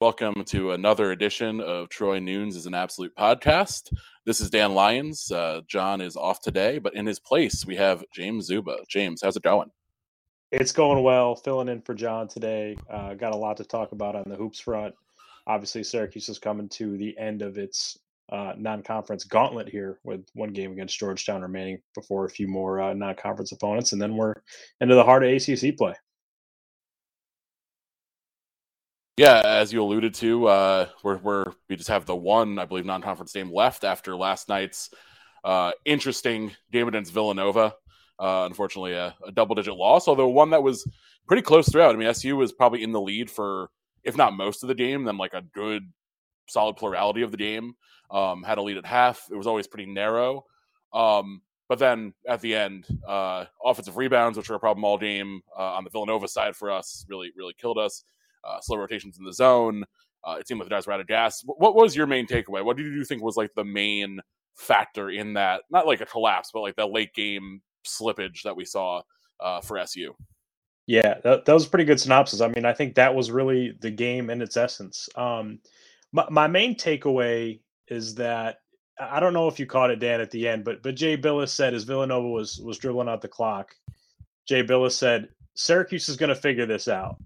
Welcome to another edition of Troy Nunes is an Absolute podcast. This is Dan Lyons. Uh, John is off today, but in his place, we have James Zuba. James, how's it going? It's going well. Filling in for John today. Uh, got a lot to talk about on the hoops front. Obviously, Syracuse is coming to the end of its uh, non-conference gauntlet here with one game against Georgetown remaining before a few more uh, non-conference opponents, and then we're into the heart of ACC play. Yeah, as you alluded to, uh, we're, we're we just have the one, I believe, non-conference game left after last night's uh, interesting game against Villanova. Uh, unfortunately, a, a, double-digit loss, although one that was pretty close throughout. I mean, SU was probably in the lead for, if not most of the game, then like a good, solid plurality of the game. Um, had a lead at half. It was always pretty narrow. Um, but then at the end, uh, offensive rebounds, which were a problem all game uh, on the Villanova side for us, really, really killed us uh, slow rotations in the zone. Uh, it seemed like the guys were out of gas. What was your main takeaway? What did you think was like the main factor in that? Not like a collapse, but like the late game slippage that we saw uh, for SU. Yeah, that, that was a pretty good synopsis. I mean, I think that was really the game in its essence. Um, my, my main takeaway is that I don't know if you caught it, Dan, at the end, but but Jay Bilas said as Villanova was was dribbling out the clock, Jay Bilas said Syracuse is going to figure this out,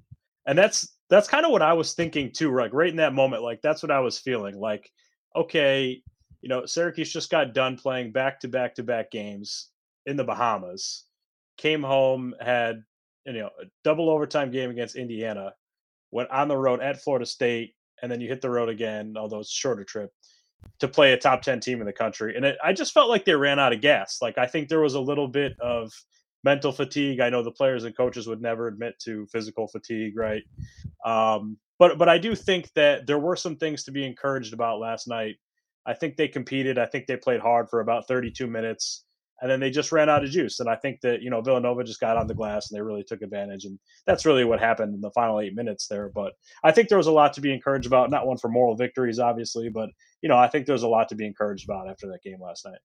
and that's that's kind of what I was thinking too, like right in that moment. Like that's what I was feeling. Like, okay, you know, Syracuse just got done playing back to back to back games in the Bahamas, came home, had you know a double overtime game against Indiana, went on the road at Florida State, and then you hit the road again, although it's a shorter trip, to play a top ten team in the country. And it, I just felt like they ran out of gas. Like I think there was a little bit of mental fatigue. I know the players and coaches would never admit to physical fatigue, right? Um, but but I do think that there were some things to be encouraged about last night. I think they competed. I think they played hard for about 32 minutes, and then they just ran out of juice. And I think that you know Villanova just got on the glass and they really took advantage, and that's really what happened in the final eight minutes there. But I think there was a lot to be encouraged about. Not one for moral victories, obviously, but you know I think there's a lot to be encouraged about after that game last night.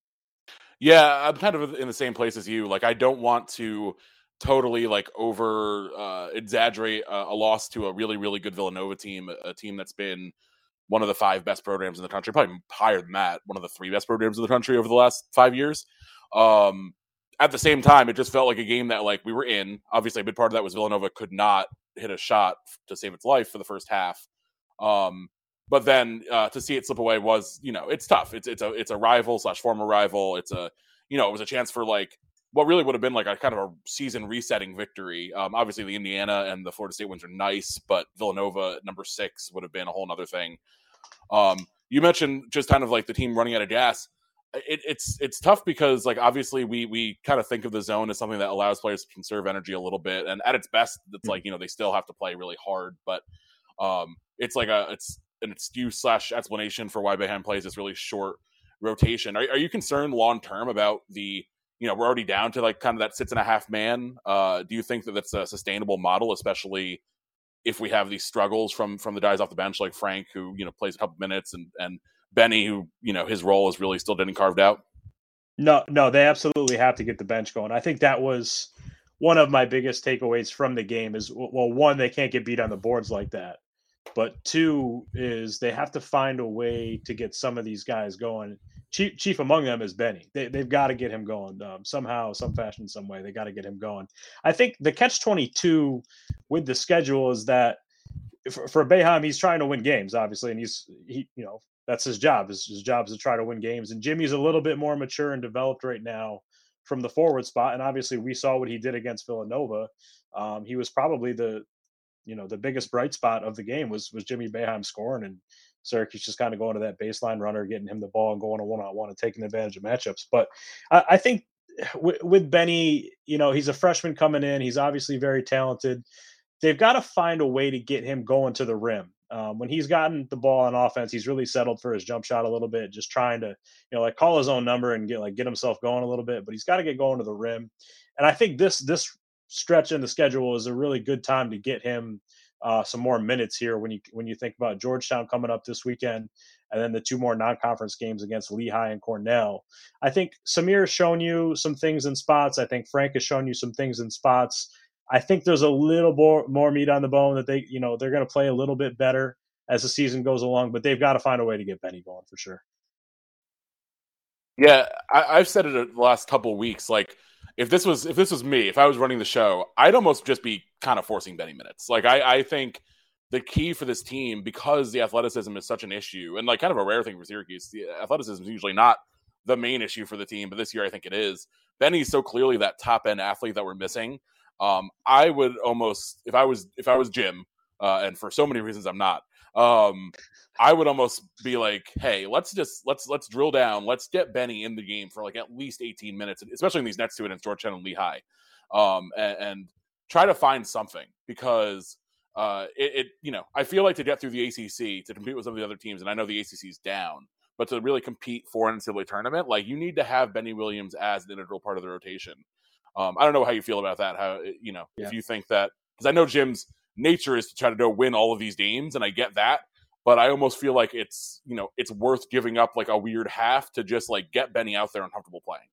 Yeah, I'm kind of in the same place as you. Like, I don't want to totally like over uh, exaggerate a, a, loss to a really really good Villanova team, a, a, team that's been one of the five best programs in the country, probably higher than that, one of the three best programs in the country over the last five years. Um, at the same time, it just felt like a game that like we were in. Obviously, a big part of that was Villanova could not hit a shot to save its life for the first half. Um, but then uh, to see it slip away was, you know, it's tough. It's it's a it's a rival slash former rival. It's a you know it was a chance for like what really would have been like a kind of a season resetting victory. Um, obviously, the Indiana and the Florida State wins are nice, but Villanova number six would have been a whole other thing. Um, you mentioned just kind of like the team running out of gas. It, it's it's tough because like obviously we we kind of think of the zone as something that allows players to conserve energy a little bit, and at its best, it's hmm. like you know they still have to play really hard, but um, it's like a it's an excuse slash explanation for why Boeheim plays this really short rotation. Are, are you concerned long term about the you know we're already down to like kind of that six and a half man? Uh, do you think that that's a sustainable model, especially if we have these struggles from from the guys off the bench like Frank, who you know plays a couple minutes, and and Benny, who you know his role is really still getting carved out? No, no, they absolutely have to get the bench going. I think that was one of my biggest takeaways from the game. Is well, one, they can't get beat on the boards like that. But two is they have to find a way to get some of these guys going. Chief, chief among them is Benny. They, they've got to get him going um, somehow, some fashion, some way. They got to get him going. I think the catch 22 with the schedule is that for, for he's trying to win games, obviously, and he's he, you know, that's his job. His, his job is to try to win games. And Jimmy's a little bit more mature and developed right now from the forward spot. And obviously, we saw what he did against Villanova. Um, he was probably the you know the biggest bright spot of the game was was Jimmy Boeheim scoring and Syracuse just kind of going to that baseline runner, getting him the ball and going one on one and taking advantage of matchups. But I, I think with, with Benny, you know, he's a freshman coming in. He's obviously very talented. They've got to find a way to get him going to the rim. Um, when he's gotten the ball on offense, he's really settled for his jump shot a little bit, just trying to, you know, like call his own number and get like get himself going a little bit. But he's got to get going to the rim. And I think this this stretch in the schedule is a really good time to get him uh, some more minutes here when you when you think about Georgetown coming up this weekend, and then the two more non-conference games against Lehigh and Cornell. I think Symir has shown you some things in spots. I think Frank has shown you some things in spots. I think there's a little more more meat on the bone that they you know they're going to play a little bit better as the season goes along. But they've got to find a way to get Benny going for sure. Yeah, I, have said it the last couple weeks. Like, if this was if this was me, if I was running the show, I'd almost just be kind of forcing Benny minutes. Like, I, I think the key for this team because the athleticism is such an issue and like kind of a rare thing for Syracuse. The athleticism is usually not the main issue for the team, but this year I think it is. Benny's so clearly that top end athlete that we're missing. Um, I would almost if I was if I was Jim, uh, and for so many reasons I'm not. Um, I would almost be like, hey, let's just let's let's drill down. Let's get Benny in the game for like at least 18 minutes, especially in these next two against Georgetown and Lehigh, um, and, and try to find something because uh, it, it, you know I feel like to get through the ACC to compete with some of the other teams, and I know the ACC is down, but to really compete for an NCAA tournament, like you need to have Benny Williams as an integral part of the rotation. Um, I don't know how you feel about that. How you know yeah. if you think that because I know Jim's nature is to try to win all of these games, and I get that. But I almost feel like it's you know it's worth giving up like a weird half to just like get Benny out there and comfortable playing.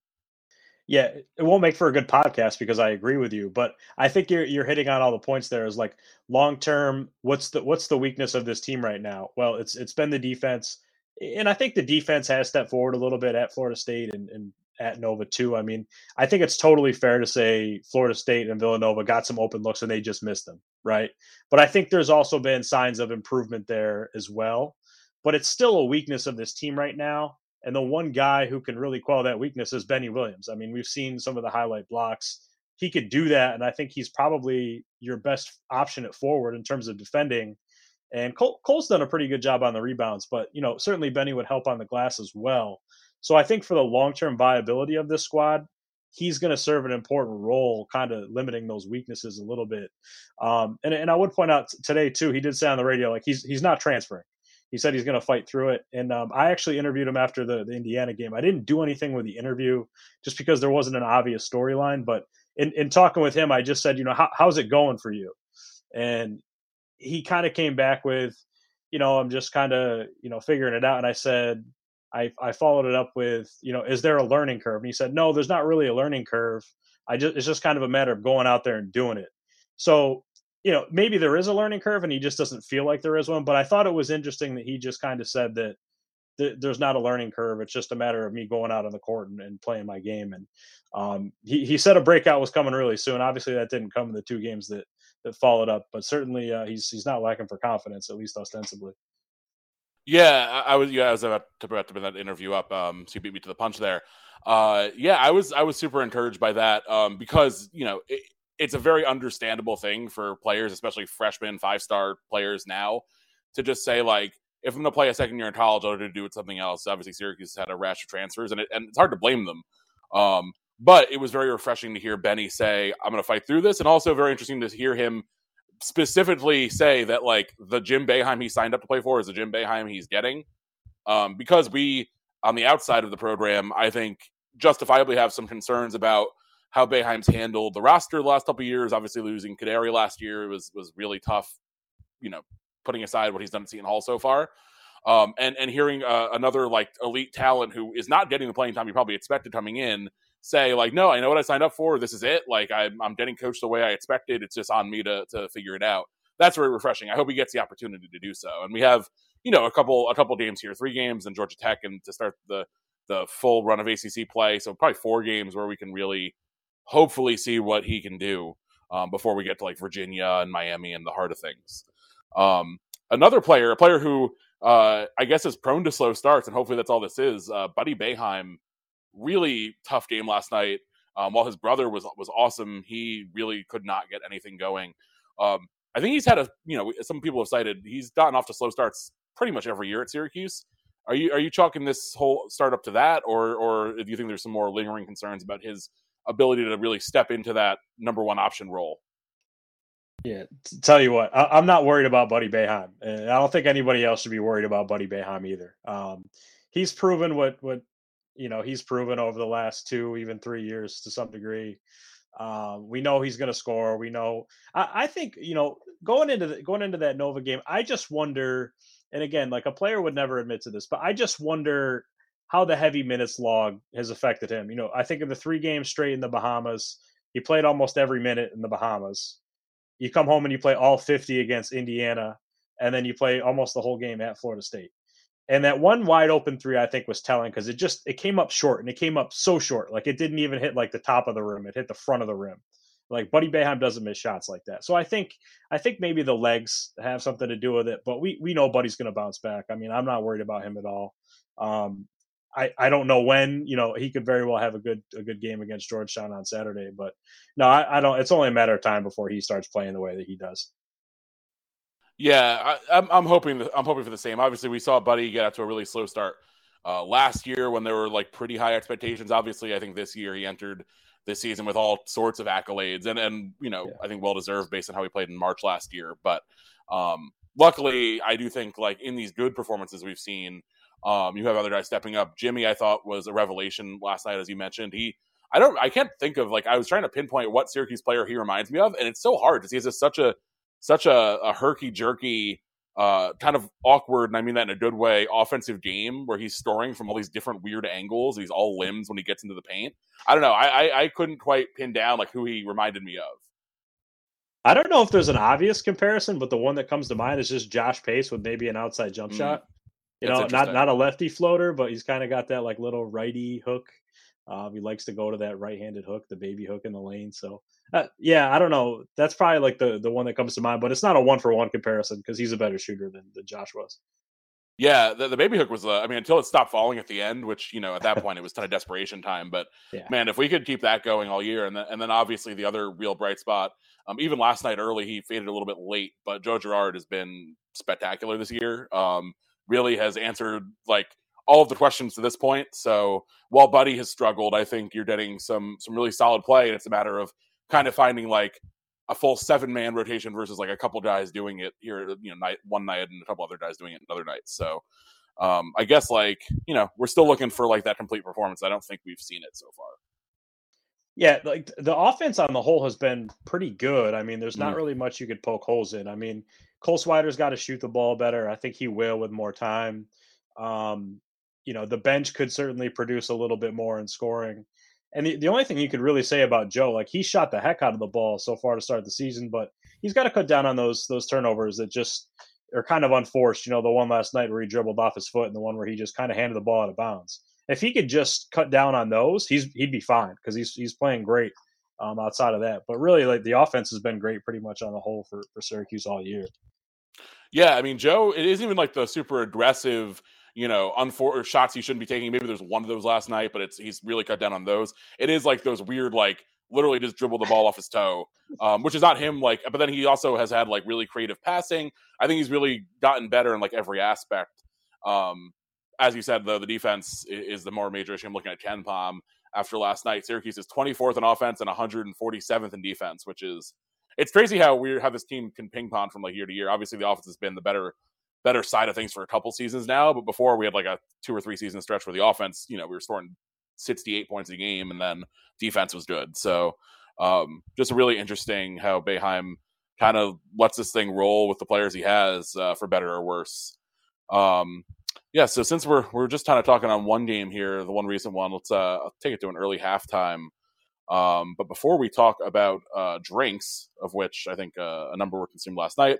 Yeah, it won't make for a good podcast because I agree with you, but I think you're you're hitting on all the points there. Is like long term, what's the what's the weakness of this team right now? Well, it's it's been the defense, and I think the defense has stepped forward a little bit at Florida State and, and at Nova too. I mean, I think it's totally fair to say Florida State and Villanova got some open looks and they just missed them, right? But I think there's also been signs of improvement there as well. But it's still a weakness of this team right now. And the one guy who can really quell that weakness is Benny Williams. I mean, we've seen some of the highlight blocks. He could do that, and I think he's probably your best option at forward in terms of defending. And Cole, Cole's done a pretty good job on the rebounds, but you know certainly Benny would help on the glass as well. So I think for the long term viability of this squad, he's going to serve an important role, kind of limiting those weaknesses a little bit. Um, and, and I would point out today too, he did say on the radio like he's he's not transferring. He said he's going to fight through it. And um, I actually interviewed him after the, the Indiana game. I didn't do anything with the interview just because there wasn't an obvious storyline. But in, in talking with him, I just said, you know, How, how's it going for you? And he kind of came back with, you know, I'm just kind of, you know, figuring it out. And I said, I, I followed it up with, you know, is there a learning curve? And he said, no, there's not really a learning curve. I just, it's just kind of a matter of going out there and doing it. So, you know, maybe there is a learning curve and he just doesn't feel like there is one. But I thought it was interesting that he just kind of said that th- there's not a learning curve. It's just a matter of me going out on the court and, and playing my game. And um, he, he said a breakout was coming really soon. Obviously, that didn't come in the two games that that followed up, but certainly uh, he's he's not lacking for confidence, at least ostensibly. Yeah, I was. Yeah, I was about to, bring that interview up. Um, so you beat me to the punch there. Uh, yeah, I was. I was super encouraged by that. Um, because you know it, it's a very understandable thing for players, especially freshmen, five star players now, to just say like, if I'm going to play a second year in college, I'll do it something else. Obviously, Syracuse had a rash of transfers, and it, and it's hard to blame them. Um, but it was very refreshing to hear Benny say, "I'm going to fight through this," and also very interesting to hear him specifically say that like the Jim Boeheim he signed up to play for is the Jim Boeheim he's getting. Um, because we on the outside of the program, I think justifiably have some concerns about how Boeheim's handled the roster the last couple years. Obviously, losing Kadary last year was was really tough. You know, putting aside what he's done at Seton Hall so far, um, and and hearing uh, another like elite talent who is not getting the playing time he probably expected coming in say like, no, I know what I signed up for. This is it. Like I'm, I'm getting coached the way I expected. It's just on me to to figure it out. That's very refreshing. I hope he gets the opportunity to do so. And we have, you know, a couple a couple games here, three games in Georgia Tech, and to start the the full run of ACC play. So probably four games where we can really, hopefully, see what he can do um, before we get to like Virginia and Miami and the heart of things. Um, another player, a player who uh, I guess is prone to slow starts, and hopefully that's all this is. Uh, Buddy Boeheim really tough game last night. Um, while his brother was was awesome, he really could not get anything going. Um, I think he's had a you know some people have cited he's gotten off to slow starts pretty much every year at Syracuse. Are you are you chalking this whole startup to that, or or do you think there's some more lingering concerns about his ability to really step into that number one option role? Yeah, tell you what, I, am not worried about Buddy Boeheim, and I don't think anybody else should be worried about Buddy Boeheim either. Um, he's proven what what you know he's proven over the last two, even three years to some degree. Um, we know he's going to score. We know. I, I, think you know going into the, going into that Nova game, I just wonder. And again, like a player would never admit to this, but I just wonder how the heavy minutes log has affected him. You know, I think of the three games straight in the Bahamas, he played almost every minute in the Bahamas. You come home and you play all 50 against Indiana and then you play almost the whole game at Florida State. And that one wide open three, I think, was telling because it just it came up short and it came up so short, like it didn't even hit like the top of the rim; it hit the front of the rim. Like Buddy Boeheim doesn't miss shots like that. So I think I think maybe the legs have something to do with it, but we we know Buddy's going to bounce back. I mean, I'm not worried about him at all. Um, I, I don't know when you know he could very well have a good a good game against Georgetown on Saturday, but no, I, I don't. It's only a matter of time before he starts playing the way that he does. Yeah, I, am I'm, I'm hoping I'm hoping for the same. Obviously, we saw Buddy get out to a really slow start uh, last year when there were like pretty high expectations. Obviously, I think this year he entered this season with all sorts of accolades and and you know yeah. I think well deserved based on how he played in March last year. But um, luckily, I do think like in these good performances we've seen, um, you have other guys stepping up. Jimmy, I thought was a revelation last night, as you mentioned. He I don't I can't think of like I was trying to pinpoint what Syracuse player he reminds me of, and it's so hard because he has such a such a, a herky jerky, uh, kind of awkward, and I mean that in a good way, offensive game where he's storing from all these different weird angles. He's all limbs when he gets into the paint. I don't know. I, I, I couldn't quite pin down like who he reminded me of. I don't know if there's an obvious comparison, but the one that comes to mind is just Josh Pace with maybe an outside jump mm. shot. You That's know, not not a lefty floater, but he's kind of got that like little righty hook. Um, he likes to go to that right-handed hook, the baby hook in the lane. So uh, yeah, I don't know. That's probably like the the one that comes to mind, but it's not a one for one comparison because he's a better shooter than, than Josh was. Yeah, the, the baby hook was. Uh, I mean, until it stopped falling at the end, which you know at that point it was kind of desperation time. But yeah. man, if we could keep that going all year, and then and then obviously the other real bright spot. Um, even last night early, he faded a little bit late, but Joe Girard has been spectacular this year. Um, really has answered like all of the questions to this point. So while Buddy has struggled, I think you're getting some some really solid play, and it's a matter of kind of finding like a full seven man rotation versus like a couple guys doing it here, you know, night one night and a couple other guys doing it another night. So um, I guess like you know we're still looking for like that complete performance. I don't think we've seen it so far. Yeah, like the offense on the whole has been pretty good. I mean, there's not mm. really much you could poke holes in. I mean, Cole Swider's got to shoot the ball better. I think he will with more time. Um, you know, the bench could certainly produce a little bit more in scoring. And the, the only thing you could really say about Joe, like he shot the heck out of the ball so far to start the season, but he's got to cut down on those those turnovers that just are kind of unforced. You know, the one last night where he dribbled off his foot, and the one where he just kind of handed the ball out of bounds. If he could just cut down on those, he's he'd be fine because he's he's playing great um, outside of that. But really, like the offense has been great pretty much on the whole for for Syracuse all year. Yeah, I mean, Joe, it isn't even like the super aggressive you know, unfor- shots he shouldn't be taking. Maybe there's one of those last night, but it's he's really cut down on those. It is like those weird, like literally just dribble the ball off his toe, um, which is not him. Like, but then he also has had like really creative passing. I think he's really gotten better in like every aspect. Um, as you said, though, the defense is, is the more major issue. I'm looking at KenPom after last night. Syracuse is 24th in offense and 147th in defense, which is it's crazy how weird how this team can ping pong from like year to year. Obviously, the offense has been the better better side of things for a couple seasons now. But before we had like a two or three season stretch where the offense, you know, we were scoring 68 points a game and then defense was good. So um, just really interesting how Boeheim kind of lets this thing roll with the players he has uh, for better or worse. Um, yeah, so since we're we're just kind of talking on one game here, the one recent one, let's uh, take it to an early halftime. Um, but before we talk about uh, drinks, of which I think uh, a number were consumed last night,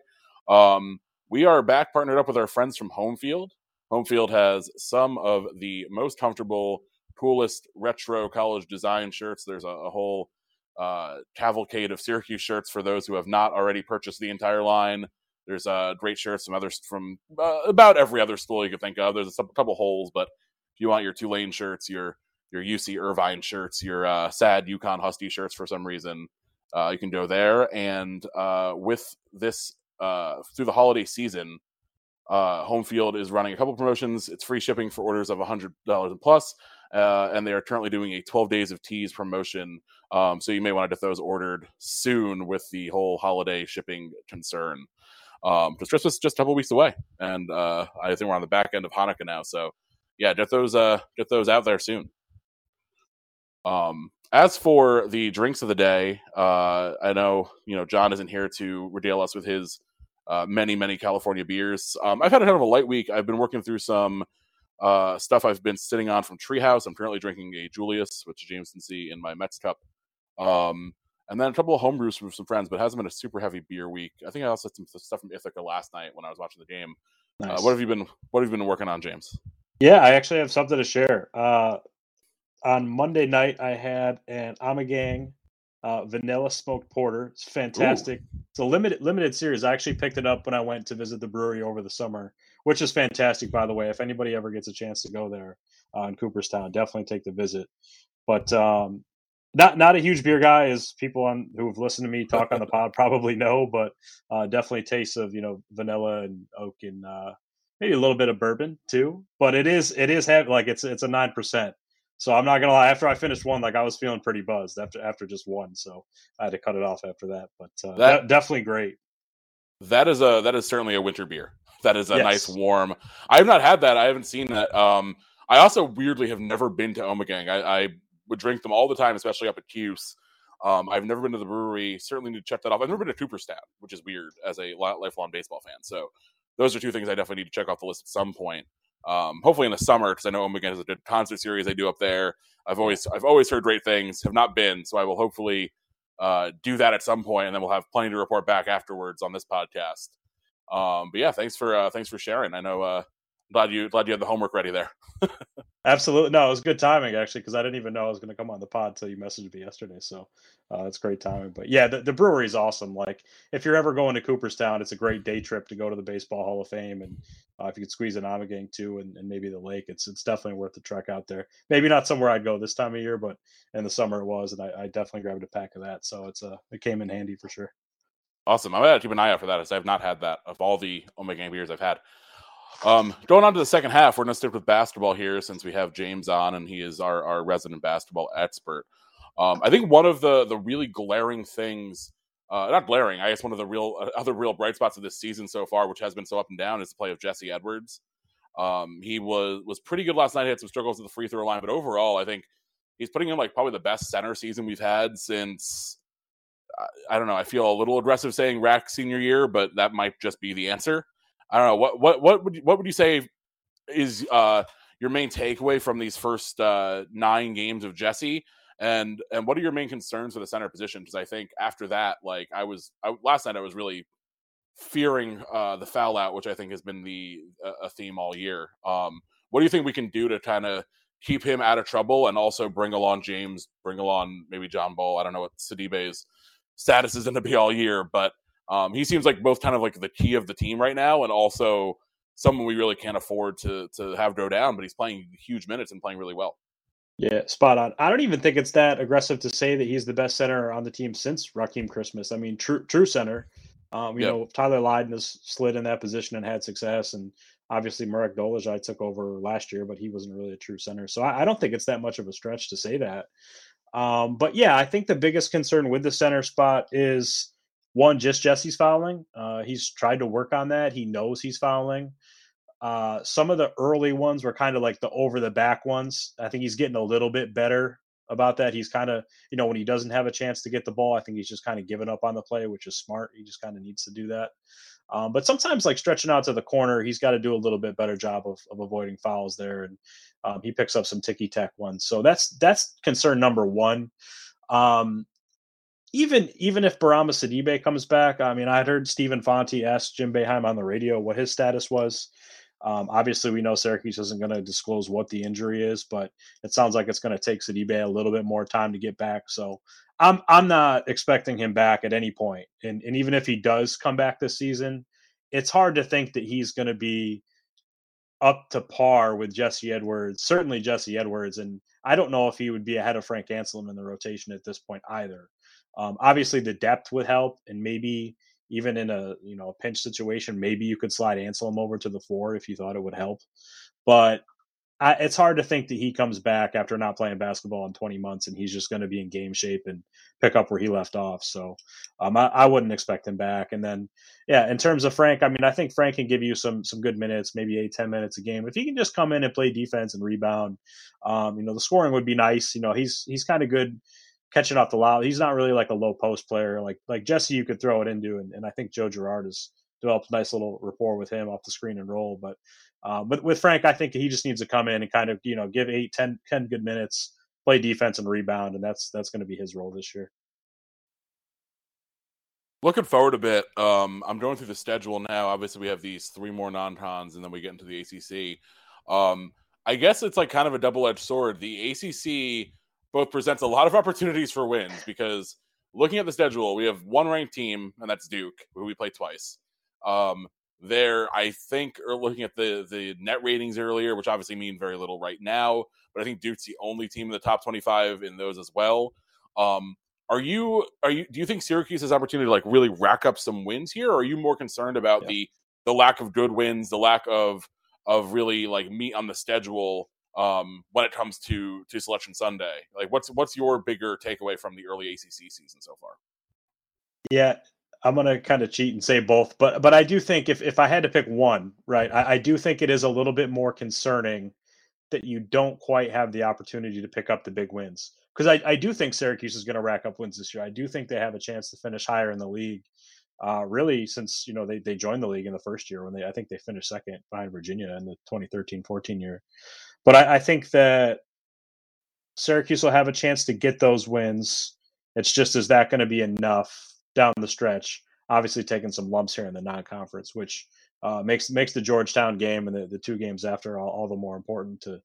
um, we are back partnered up with our friends from Homefield. Homefield has some of the most comfortable, coolest retro college design shirts. There's a, a whole uh, cavalcade of Syracuse shirts for those who have not already purchased the entire line. There's uh, great shirts from others from uh, about every other school you could think of. There's a couple holes, but if you want your Tulane shirts, your your UC Irvine shirts, your uh, sad UConn Husky shirts for some reason, uh, you can go there. And uh, with this uh, through the holiday season, uh, Homefield is running a couple promotions. It's free shipping for orders of $100 and plus, uh, and they are currently doing a 12 days of tees promotion. Um, so you may want to get those ordered soon with the whole holiday shipping concern. Um, because Christmas is just a couple weeks away, and uh, I think we're on the back end of Hanukkah now. So yeah, get those uh, get those out there soon. Um, as for the drinks of the day, uh, I know you know John isn't here to regale us with his uh, many, many California beers. Um, I've had a kind of a light week. I've been working through some uh, stuff I've been sitting on from Treehouse. I'm currently drinking a Julius, which is Jameson C, in my Mets cup. Um, and then a couple of home brews from some friends, but hasn't been a super heavy beer week. I think I also had some stuff from Ithaca last night when I was watching the game. Nice. Uh, what have you been What have you been working on, James? Yeah, I actually have something to share. Uh, on Monday night, I had an Ommegang uh, vanilla smoked porter. It's fantastic. Ooh. It's a limited limited series. I actually picked it up when I went to visit the brewery over the summer, which is fantastic, by the way. If anybody ever gets a chance to go there uh, in Cooperstown, definitely take the visit. But um, not not a huge beer guy, as people on who have listened to me talk on the pod probably know, but uh, definitely tastes of you know vanilla and oak and uh, maybe a little bit of bourbon too. But it is it is heavy, like it's it's a nine percent. So I'm not gonna lie. After I finished one, like I was feeling pretty buzzed after after just one. So I had to cut it off after that. But uh, that, definitely great. That is a that is certainly a winter beer. That is a yes. nice warm. I have not had that. I haven't seen that. Um, I also weirdly have never been to Ommegang. I, I would drink them all the time, especially up at Cuse. Um, I've never been to the brewery. Certainly need to check that off. I've never been to Cooperstown, which is weird as a lifelong baseball fan. So those are two things I definitely need to check off the list at some point. Um, hopefully in the summer because I know Ommegang has a good concert series they do up there. I've always I've always heard great things. Have not been, so I will hopefully uh, do that at some point, and then we'll have plenty to report back afterwards on this podcast. Um, but yeah, thanks for uh, thanks for sharing. I know uh, glad you glad you had the homework ready there. Absolutely, no, it was good timing actually because I didn't even know I was going to come on the pod until you messaged me yesterday. So uh, it's great timing. But yeah, the, the brewery is awesome. Like if you're ever going to Cooperstown, it's a great day trip to go to the Baseball Hall of Fame, and uh, if you could squeeze an Ommegang too, and, and maybe the lake, it's it's definitely worth the trek out there. Maybe not somewhere I'd go this time of year, but in the summer it was, and I, I definitely grabbed a pack of that. So it's a uh, it came in handy for sure. Awesome. I'm gonna keep an eye out for that, as I've not had that of all the Ommegang beers I've had. Um, going on to the second half, we're going to stick with basketball here since we have James on and he is our, our resident basketball expert. Um, I think one of the the really glaring things, uh, not glaring, I guess one of the real uh, other real bright spots of this season so far, which has been so up and down, is the play of Jesse Edwards. Um, he was was pretty good last night. He had some struggles at the free throw line, but overall, I think he's putting in like probably the best center season we've had since. I don't know. I feel a little aggressive saying Rack senior year, but that might just be the answer. I don't know what what what would what would you say is uh, your main takeaway from these first uh, nine games of Jesse, and and what are your main concerns for the center position? Because I think after that, like I was I, last night, I was really fearing uh, the foul out, which I think has been the a theme all year. Um, what do you think we can do to kind of keep him out of trouble and also bring along James, bring along maybe John Ball? I don't know what Sidibe's status is going to be all year, but um, he seems like both kind of like the key of the team right now, and also someone we really can't afford to to have go down. But he's playing huge minutes and playing really well. Yeah, spot on. I don't even think it's that aggressive to say that he's the best center on the team since Rakeem Christmas. I mean, true true center. Um, you yep. know, Tyler Lydon has slid in that position and had success, and obviously Marek Dolezaj took over last year, but he wasn't really a true center. So I, I don't think it's that much of a stretch to say that. Um, but yeah, I think the biggest concern with the center spot is one, just Jesse's fouling. Uh, he's tried to work on that. He knows he's fouling. Uh, some of the early ones were kind of like the over the back ones. I think he's getting a little bit better about that. He's kind of, you know, when he doesn't have a chance to get the ball, I think he's just kind of giving up on the play, which is smart. He just kind of needs to do that. Um, but sometimes, like stretching out to the corner, he's got to do a little bit better job of, of avoiding fouls there, and um, he picks up some ticky tack ones. So that's that's concern number one. Um, even even if Bourama Sidibe comes back, I mean, I heard Stephen Fonte ask Jim Boeheim on the radio what his status was. Um, obviously, we know Syracuse isn't going to disclose what the injury is, but it sounds like it's going to take Sidibe a little bit more time to get back. So I'm I'm not expecting him back at any point. And and even if he does come back this season, it's hard to think that he's going to be up to par with Jesse Edwards. Certainly Jesse Edwards, and I don't know if he would be ahead of Frank Anselem in the rotation at this point either. Um, obviously, the depth would help, and maybe even in a you know a pinch situation, maybe you could slide Anselem over to the four if you thought it would help. But I, it's hard to think that he comes back after not playing basketball in 20 months and he's just going to be in game shape and pick up where he left off. So um, I, I, wouldn't expect him back. And then, yeah, in terms of Frank, I mean, I think Frank can give you some some good minutes, maybe eight, 10 minutes a game. If he can just come in and play defense and rebound, um, you know, the scoring would be nice. You know, he's he's kind of good catching off the loud. He's not really like a low post player. Like like Jesse, you could throw it into, and, and I think Joe Girard has developed a nice little rapport with him off the screen and roll. But uh, but with Frank, I think he just needs to come in and kind of you know give eight, 10, 10 good minutes, play defense and rebound, and that's that's going to be his role this year. Looking forward a bit. Um, I'm going through the schedule now. Obviously, we have these three more non-cons, and then we get into the ACC. Um, I guess it's like kind of a double-edged sword. The ACC both presents a lot of opportunities for wins because looking at the schedule, we have one ranked team, and that's Duke, who we play twice. Um, there, I think, are looking at the the net ratings earlier, which obviously mean very little right now. But I think Duke's the only team in the top 25 in those as well. Um, are you are you do you think Syracuse has opportunity to like really rack up some wins here, or are you more concerned about yeah. the the lack of good wins, the lack of of really like meat on the schedule um, when it comes to to Selection Sunday? Like, what's what's your bigger takeaway from the early ACC season so far? Yeah, I'm gonna kind of cheat and say both, but but I do think if if I had to pick one, right, I, I do think it is a little bit more concerning that you don't quite have the opportunity to pick up the big wins because I, I do think Syracuse is going to rack up wins this year. I do think they have a chance to finish higher in the league. Uh, really, since you know they, they joined the league in the first year when they I think they finished second behind Virginia in the 2013-14 year. But I, I think that Syracuse will have a chance to get those wins. It's just is that going to be enough down the stretch? Obviously, taking some lumps here in the non-conference, which uh, makes makes the Georgetown game and the, the two games after all, all the more important to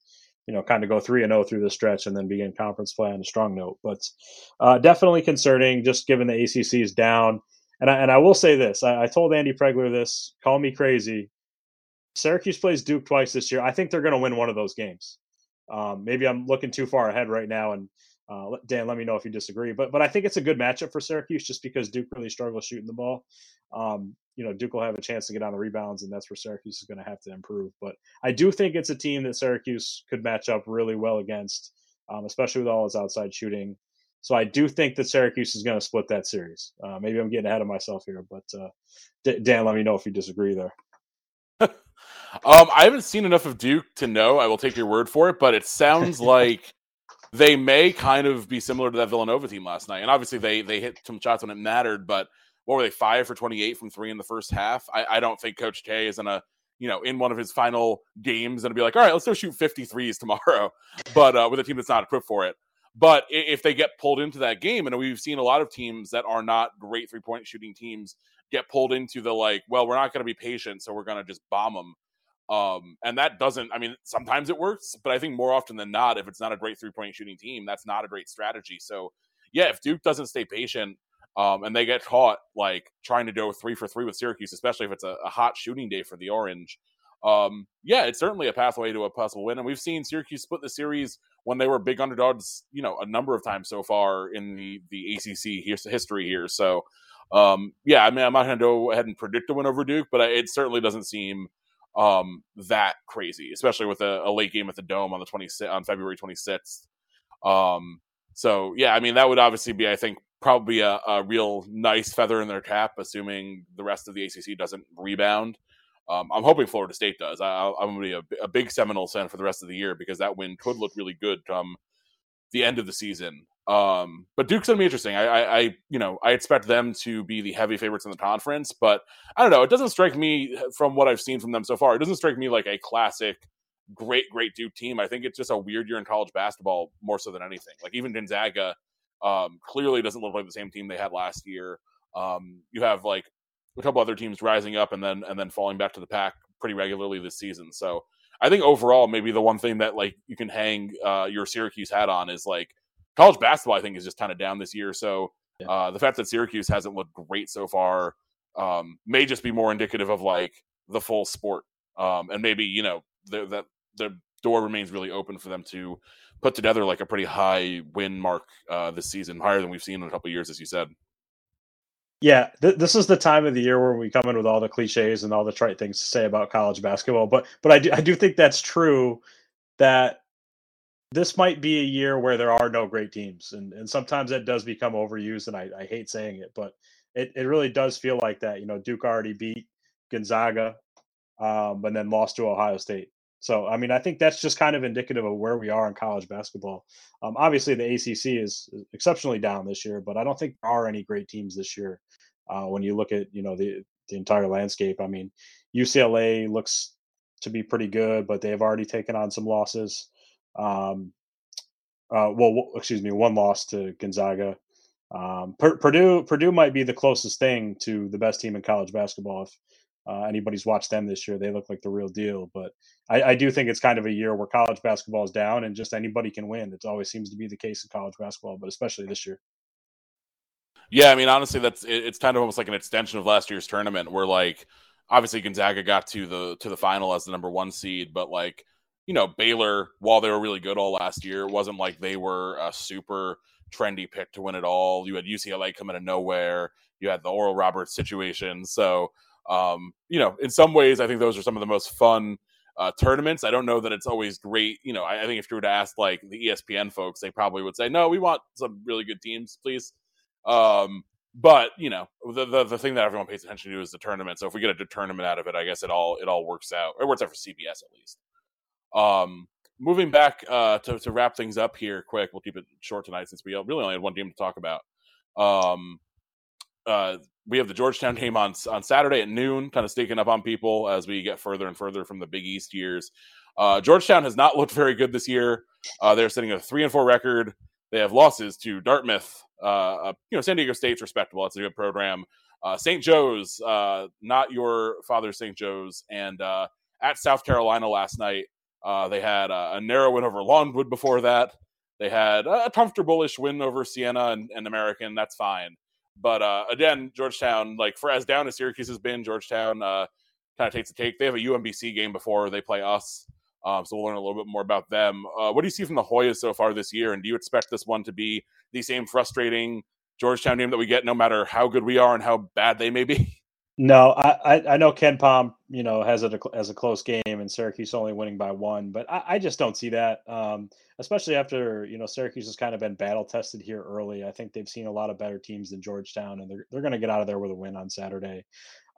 you know, kind of go three and zero oh through the stretch and then begin conference play on a strong note. But uh, definitely concerning, just given the ACC is down. And I, and I will say this: I, I told Andy Pregler this. Call me crazy. Syracuse plays Duke twice this year. I think they're going to win one of those games. Um, maybe I'm looking too far ahead right now, and uh, Dan, let me know if you disagree. But but I think it's a good matchup for Syracuse just because Duke really struggles shooting the ball. Um, you know, Duke will have a chance to get on the rebounds, and that's where Syracuse is going to have to improve. But I do think it's a team that Syracuse could match up really well against, um, especially with all his outside shooting. So I do think that Syracuse is going to split that series. Uh, maybe I'm getting ahead of myself here, but uh, Dan, let me know if you disagree there. Um, I haven't seen enough of Duke to know. I will take your word for it, but it sounds like they may kind of be similar to that Villanova team last night. And obviously, they they hit some shots when it mattered, but what were they five for 28 from three in the first half? I, I don't think Coach K is in a you know in one of his final games and be like, all right, let's go shoot 53s tomorrow, but uh, with a team that's not equipped for it. But if they get pulled into that game, and we've seen a lot of teams that are not great three point shooting teams get pulled into the like, well, we're not going to be patient, so we're going to just bomb them. Um, and that doesn't, I mean, sometimes it works, but I think more often than not, if it's not a great three point shooting team, that's not a great strategy. So, yeah, if Duke doesn't stay patient, um, and they get caught like trying to go three for three with Syracuse, especially if it's a, a hot shooting day for the Orange. Um, yeah, it's certainly a pathway to a possible win, and we've seen Syracuse split the series when they were big underdogs, you know, a number of times so far in the the ACC history here. So, um, yeah, I mean, I'm not going to go ahead and predict a win over Duke, but it certainly doesn't seem um, that crazy, especially with a, a, late game at the Dome on the 20 on February 26th. Um, so yeah, I mean, that would obviously be, I think, probably a, a, real nice feather in their cap, assuming the rest of the ACC doesn't rebound. Um, I'm hoping Florida State does. I, am going to be a, a, big Seminoles fan for the rest of the year because that win could look really good come the end of the season. Um, but Duke's to be interesting. I, I, I, you know, I expect them to be the heavy favorites in the conference, but I don't know. It doesn't strike me from what I've seen from them so far. It doesn't strike me like a classic, great, great Duke team. I think it's just a weird year in college basketball more so than anything. Like even Gonzaga um, clearly doesn't look like the same team they had last year. Um, you have like a couple other teams rising up and then and then falling back to the pack pretty regularly this season. So I think overall, maybe the one thing that like you can hang uh, your Syracuse hat on is like college basketball. I think is just kind of down this year. So uh, the fact that Syracuse hasn't looked great so far um, may just be more indicative of like the full sport, um, and maybe you know the, that the door remains really open for them to put together like a pretty high win mark uh, this season, higher than we've seen in a couple years, as you said. Yeah, th- this is the time of the year where we come in with all the cliches and all the trite things to say about college basketball. But but I do I do think that's true that this might be a year where there are no great teams, and and sometimes that does become overused, and I, I hate saying it, but it, it really does feel like that. You know, Duke already beat Gonzaga, um, and then lost to Ohio State. So, I mean, I think that's just kind of indicative of where we are in college basketball. Um, obviously, the ACC is exceptionally down this year, but I don't think there are any great teams this year. Uh, when you look at you know the the entire landscape, I mean, UCLA looks to be pretty good, but they have already taken on some losses. Um, uh, well, excuse me, one loss to Gonzaga. Um, Purdue Purdue might be the closest thing to the best team in college basketball. If uh, anybody's watched them this year, they look like the real deal. But I, I, do think it's kind of a year where college basketball is down and just anybody can win. It always seems to be the case in college basketball, but especially this year. Yeah, I mean, honestly, that's it's kind of almost like an extension of last year's tournament, where like obviously Gonzaga got to the to the final as the number one seed, but like you know Baylor, while they were really good all last year, it wasn't like they were a super trendy pick to win it all. You had UCLA come out of nowhere. You had the Oral Roberts situation. So, um, you know, in some ways, I think those are some of the most fun uh, tournaments. I don't know that it's always great. You know, I, I, think if you were to ask like the ESPN folks, they probably would say, no, we want some really good teams, please. Um, but you know, the, the, the thing that everyone pays attention to is the tournament. So if we get a tournament out of it, I guess it all it all works out. It works out for CBS at least. Um, moving back uh, to, to wrap things up here quick we'll keep it short tonight since we really only had one game to talk about. Um, uh, we have the georgetown game on on saturday at noon kind of sneaking up on people as we get further and further from the big east years. Uh, georgetown has not looked very good this year. Uh, they're sitting a three and four record. They have losses to dartmouth uh, uh, you know san diego state's respectable. It's a good program. St joe's not your father st joe's. And at south carolina last night uh, they had a, a, narrow win over Longwood before that. They had a comfortable-ish win over Siena and, and American. That's fine. But uh, again, Georgetown, like for as down as Syracuse has been, Georgetown uh, kind of takes a take. They have a UMBC game before they play us, um, so we'll learn a little bit more about them. Uh, what do you see from the Hoyas so far this year, and do you expect this one to be the same frustrating Georgetown game that we get, no matter how good we are and how bad they may be? No, I, I know KenPom, you know, has it as a close game, and Syracuse only winning by one, but I, I just don't see that. Um, especially after you know Syracuse has kind of been battle tested here early. I think they've seen a lot of better teams than Georgetown, and they're they're going to get out of there with a win on Saturday.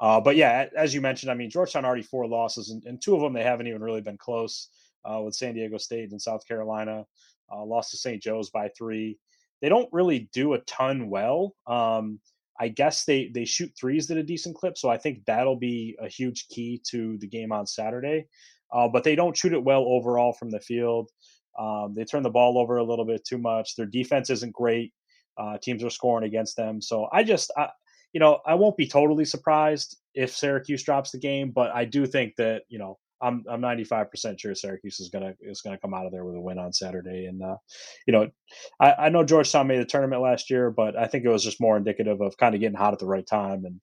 Uh, but yeah, as you mentioned, I mean Georgetown already four losses, and, and two of them they haven't even really been close uh, with San Diego State and South Carolina. Uh, lost to St. Joe's by three. They don't really do a ton well. Um, I guess they they shoot threes at a decent clip, so I think that'll be a huge key to the game on Saturday. Uh, but they don't shoot it well overall from the field. Um, they turn the ball over a little bit too much. Their defense isn't great. Uh, teams are scoring against them, so I just, I, you know, I won't be totally surprised if Syracuse drops the game, but I do think that you know I'm I'm 95 percent sure Syracuse is gonna is gonna come out of there with a win on Saturday. And uh, you know, I, I know Georgetown made the tournament last year, but I think it was just more indicative of kind of getting hot at the right time and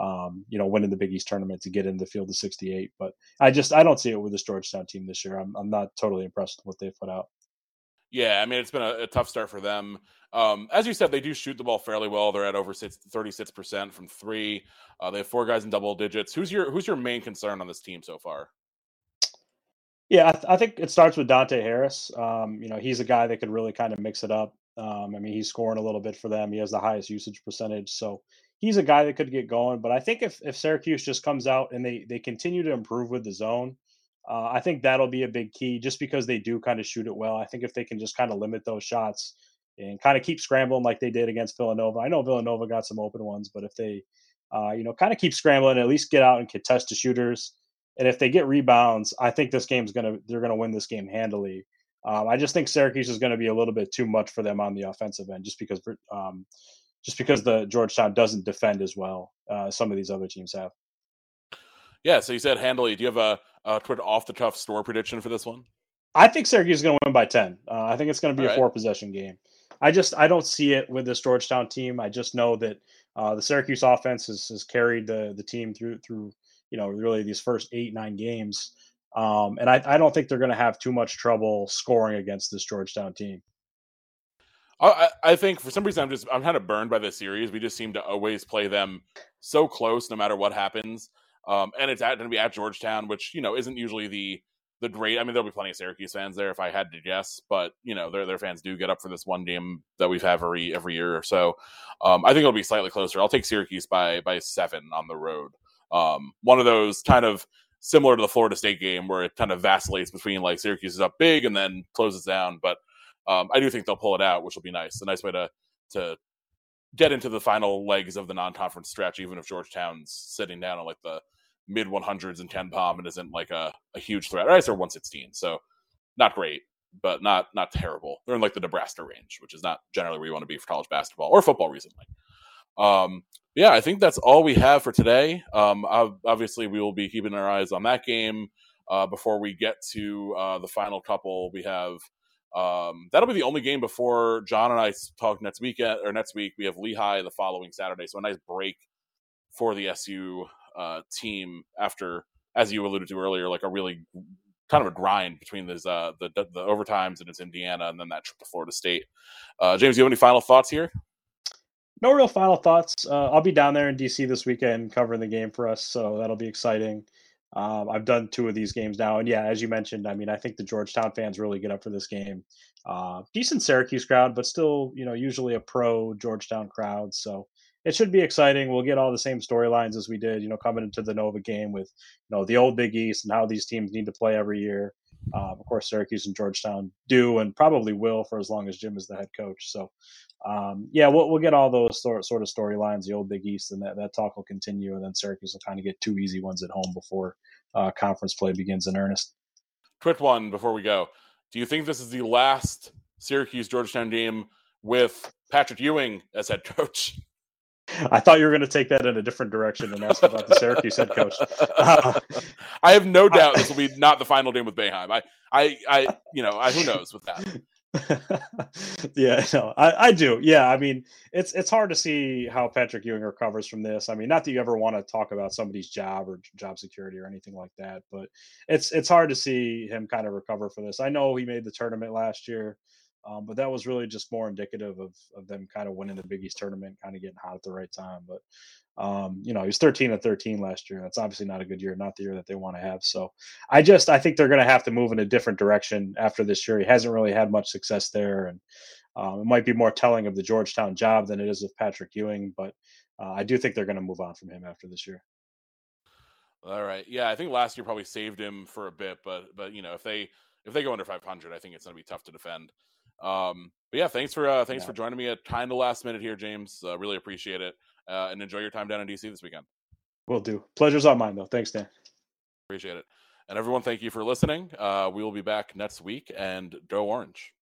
um, you know winning the Big East tournament to get in the field of 68. But I just I don't see it with this Georgetown team this year. I'm I'm not totally impressed with what they've put out. Yeah, I mean it's been a, a tough start for them. Um, as you said, they do shoot the ball fairly well. They're at over thirty six percent from three. Uh, they have four guys in double digits. Who's your Who's your main concern on this team so far? Yeah, I, th- I, think it starts with Dante Harris. Um, you know, he's a guy that could really kind of mix it up. Um, I mean, he's scoring a little bit for them. He has the highest usage percentage, so he's a guy that could get going. But I think if if Syracuse just comes out and they they continue to improve with the zone, uh, I think that'll be a big key. Just because they do kind of shoot it well, I think if they can just kind of limit those shots and kind of keep scrambling like they did against Villanova. I know Villanova got some open ones, but if they, uh, you know, kind of keep scrambling, at least get out and contest the shooters and if they get rebounds, I think this game's gonna they're gonna win this game handily. Um, I just think Syracuse is going to be a little bit too much for them on the offensive end, just because um, just because the Georgetown doesn't defend as well. Uh, some of these other teams have. Yeah. So you said handily. Do you have a, a quick off the cuff store prediction for this one? I think Syracuse is going to win by ten. Uh, I think it's going to be All a right. four possession game. I just I don't see it with this Georgetown team. I just know that uh, the Syracuse offense has, has carried the the team through through you know, really these first eight, nine games. Um, and I, I don't think they're going to have too much trouble scoring against this Georgetown team. I, I think for some reason I'm just I'm kind of burned by this series. We just seem to always play them so close, no matter what happens. Um, and it's going to be at Georgetown, which you know isn't usually the the great. I mean, there'll be plenty of Syracuse fans there if I had to guess, but you know their their fans do get up for this one game that we've had every every year or so. Um, I think it'll be slightly closer. I'll take Syracuse by by seven on the road. Um, one of those kind of similar to the Florida State game where it kind of vacillates between like Syracuse is up big and then closes down. But um, I do think they'll pull it out, which will be nice. A nice way to to get into the final legs of the non-conference stretch, even if Georgetown's sitting down on like the mid 100s and KenPom and isn't like a, a huge threat. Right, they're 116, so not great, but not not terrible. They're in like the Nebraska range, which is not generally where you want to be for college basketball or football recently. Um, yeah, I think that's all we have for today. Um, obviously, we will be keeping our eyes on that game uh, before we get to uh, the final couple. We have um, that'll be the only game before John and I talk next weekend or next week. We have Lehigh the following Saturday, so a nice break for the SU uh, team after, as you alluded to earlier, like a really kind of a grind between these uh, the the overtimes and it's Indiana and then that trip to Florida State. Uh, James, do you have any final thoughts here? No real final thoughts. Uh, I'll be down there in DC this weekend covering the game for us, so that'll be exciting. Um, I've done two of these games now, and yeah, as you mentioned, I mean, I think the Georgetown fans really get up for this game. Uh, decent Syracuse crowd, but still, you know, usually a pro Georgetown crowd. So it should be exciting. We'll get all the same storylines as we did, you know, coming into the Nova game with, you know, the old Big East and how these teams need to play every year. Um, of course, Syracuse and Georgetown do and probably will for as long as Jim is the head coach. So, um, yeah, we'll, we'll get all those sort, sort of storylines, the old Big East, and that, that talk will continue. And then Syracuse will kind of get two easy ones at home before uh, conference play begins in earnest. Quick one before we go. Do you think this is the last Syracuse Georgetown game with Patrick Ewing as head coach? I thought you were going to take that in a different direction and ask about the Syracuse head coach. Uh, I have no doubt this will be not the final game with Boeheim. I, I, I, you know, I, who knows with that. yeah, no, I, I do. Yeah, I mean, it's it's hard to see how Patrick Ewing recovers from this. I mean, not that you ever want to talk about somebody's job or job security or anything like that, but it's it's hard to see him kind of recover for this. I know he made the tournament last year. Um, but that was really just more indicative of, of them kind of winning the Big East tournament, kind of getting hot at the right time. But um, you know, he was 13 and 13 last year. That's obviously not a good year, not the year that they want to have. So I just I think they're going to have to move in a different direction after this year. He hasn't really had much success there, and um, it might be more telling of the Georgetown job than it is of Patrick Ewing. But uh, I do think they're going to move on from him after this year. All right, yeah, I think last year probably saved him for a bit, but but you know if they if they go under 500, I think it's going to be tough to defend. Um, but yeah, thanks for uh, thanks yeah. for joining me at kind of last minute here, James. Uh, really appreciate it, uh, and enjoy your time down in DC this weekend. Will do. Pleasure's on mine, though. Thanks, Dan. Appreciate it. And everyone, thank you for listening. Uh, we will be back next week, and go orange.